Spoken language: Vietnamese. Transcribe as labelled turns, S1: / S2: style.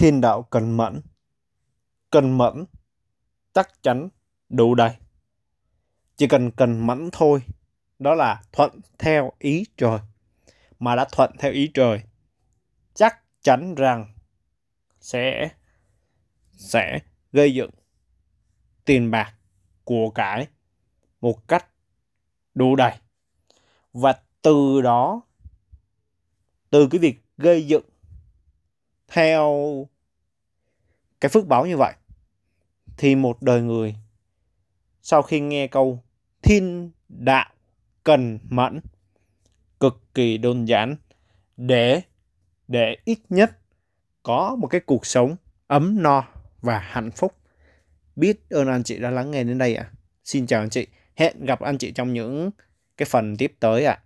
S1: thiên đạo cần mẫn. Cần mẫn chắc chắn đủ đầy. Chỉ cần cần mẫn thôi, đó là thuận theo ý trời. Mà đã thuận theo ý trời, chắc chắn rằng sẽ sẽ gây dựng tiền bạc của cải một cách đủ đầy và từ đó từ cái việc gây dựng theo cái phước báo như vậy, thì một đời người sau khi nghe câu thiên đạo cần mẫn cực kỳ đơn giản, để để ít nhất có một cái cuộc sống ấm no và hạnh phúc biết ơn anh chị đã lắng nghe đến đây ạ à. xin chào anh chị hẹn gặp anh chị trong những cái phần tiếp tới ạ à.